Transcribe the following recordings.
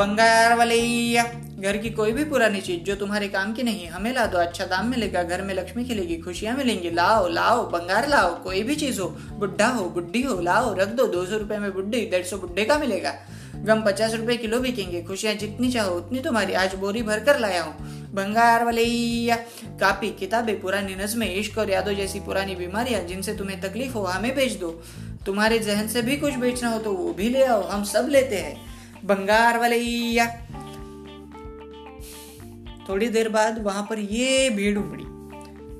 बंगार वाले घर की कोई भी पुरानी चीज़ जो तुम्हारे काम की नहीं हमें ला दो अच्छा दाम मिलेगा, घर में लक्ष्मी खिलेगी, खुशियाँ मिलेंगी, लाओ लाओ, बंगार लाओ, कोई भी चीज़ हो बुढ़ा हो बुढ़ी हो, लाओ, रख दो दो सौ रुपए में बुढ़ी डेढ़ सौ बुढ़े का मिलेगा। गम पचास रुपए किलो बिकेंगे, खुशियाँ जितनी चाहो उतनी तुम्हारी, आज बोरी भर कर लाया हूँ। भंगार वाले कापी, किताबें, पुरानी नजमें, इश्क और यादों जैसी पुरानी बीमारियाँ, जिनसे तुम्हें तकलीफ़ हो, हमें भेज दो। तुम्हारे जहन से भी कुछ बेचना हो तो वो भी ले आओ, हम सब लेते हैं। बंगार वाले थोड़ी देर बाद वहाँ पर ये भीड़ उमड़ी।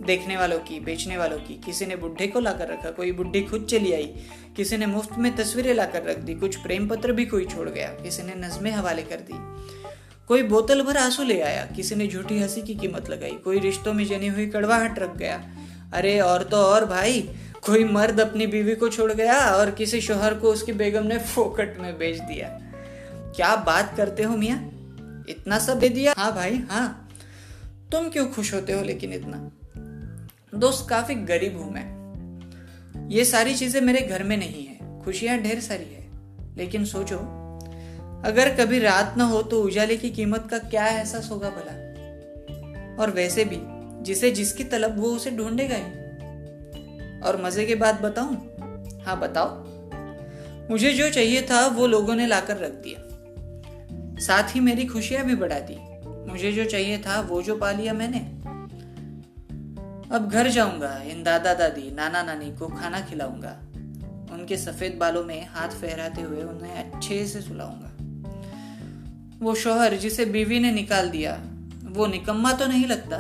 देखने वालों की, बेचने वालों की। किसी ने बुढ़े को लाकर रखा, कोई बुढ़ी खुद चली आई। किसी ने मुफ़्त में तस्वीरें लाकर रख दी, कुछ प्रेम पत्र भी कोई छोड़ गया। किसी ने नजमें हवाले कर दी। कोई बोतल भर आँसू ले आया, किसी ने झूठी हँसी की कीमत लगाई। कोई रिश्तों में जनी हुई कड़वाहट रख गया। अरे, और तो और भाई, कोई मर्द अपनी बीवी को छोड़ गया और किसी शोहर को उसकी बेगम ने फोकट में बेच दिया। क्या बात करते हो मिया? इतना सब दे दिया? हाँ भाई हाँ। तुम क्यों खुश होते हो लेकिन इतना? दोस्त काफ़ी गरीब हूँ मैं। ये सारी चीज़ें मेरे घर में नहीं है। खुशियाँ ढेर सारी है। लेकिन सोचो, अगर कभी रात ना हो तो उजाले की कीमत का क्या एहसास होगा भला? और वैसे भी, जिसे जिसकी तलब वो उसे ढूंढेगा ही। और मज़े की बात बताऊँ? हाँ बताओ। मुझे जो चाहिए था वो लोगों ने लाकर रख दिया। साथ ही मेरी खुशियाँ भी बढ़ा दी। मुझे जो चाहिए था, वो जो पा लिया मैंने। अब घर जाऊँगा, इन दादा दादी, नाना नानी को खाना खिलाऊँगा। उनके सफ़ेद बालों में हाथ फहराते हुए उन्हें अच्छे से सुलाऊँगा। वो शोहर जिसे बीवी ने निकाल दिया, वो निकम्मा तो नहीं लगता?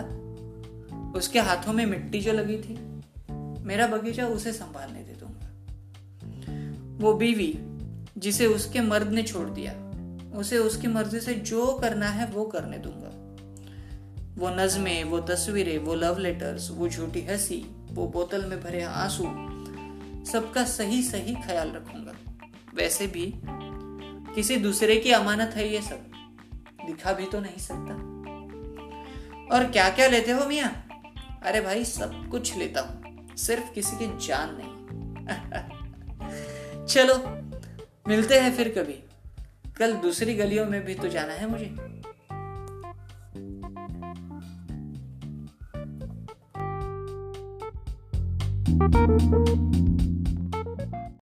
उसके हाथों में मिट्टी जो लगी थी, मेरा बगीचा उसे संभालने दे दूँगा। वो बीवी, जिसे उसके मर्द ने छोड़ दिया उसे उसकी मर्ज़ी से जो करना है वो करने दूँगा। वो नज़में, वो तस्वीरें, वो लव लेटर्स वो झूठी हँसी, वो बोतल में भरे आँसू, सबका सही सही ख्याल रखूँगा। वैसे भी किसी दूसरे की अमानत है ये सब? दिखा भी तो नहीं सकता। और क्या क्या लेते हो मिया? अरे भाई, सब कुछ लेता हूँ। सिर्फ़ किसी की जान नहीं। चलो, मिलते हैं फिर कभी। कल दूसरी गलियों में भी तो जाना है मुझे।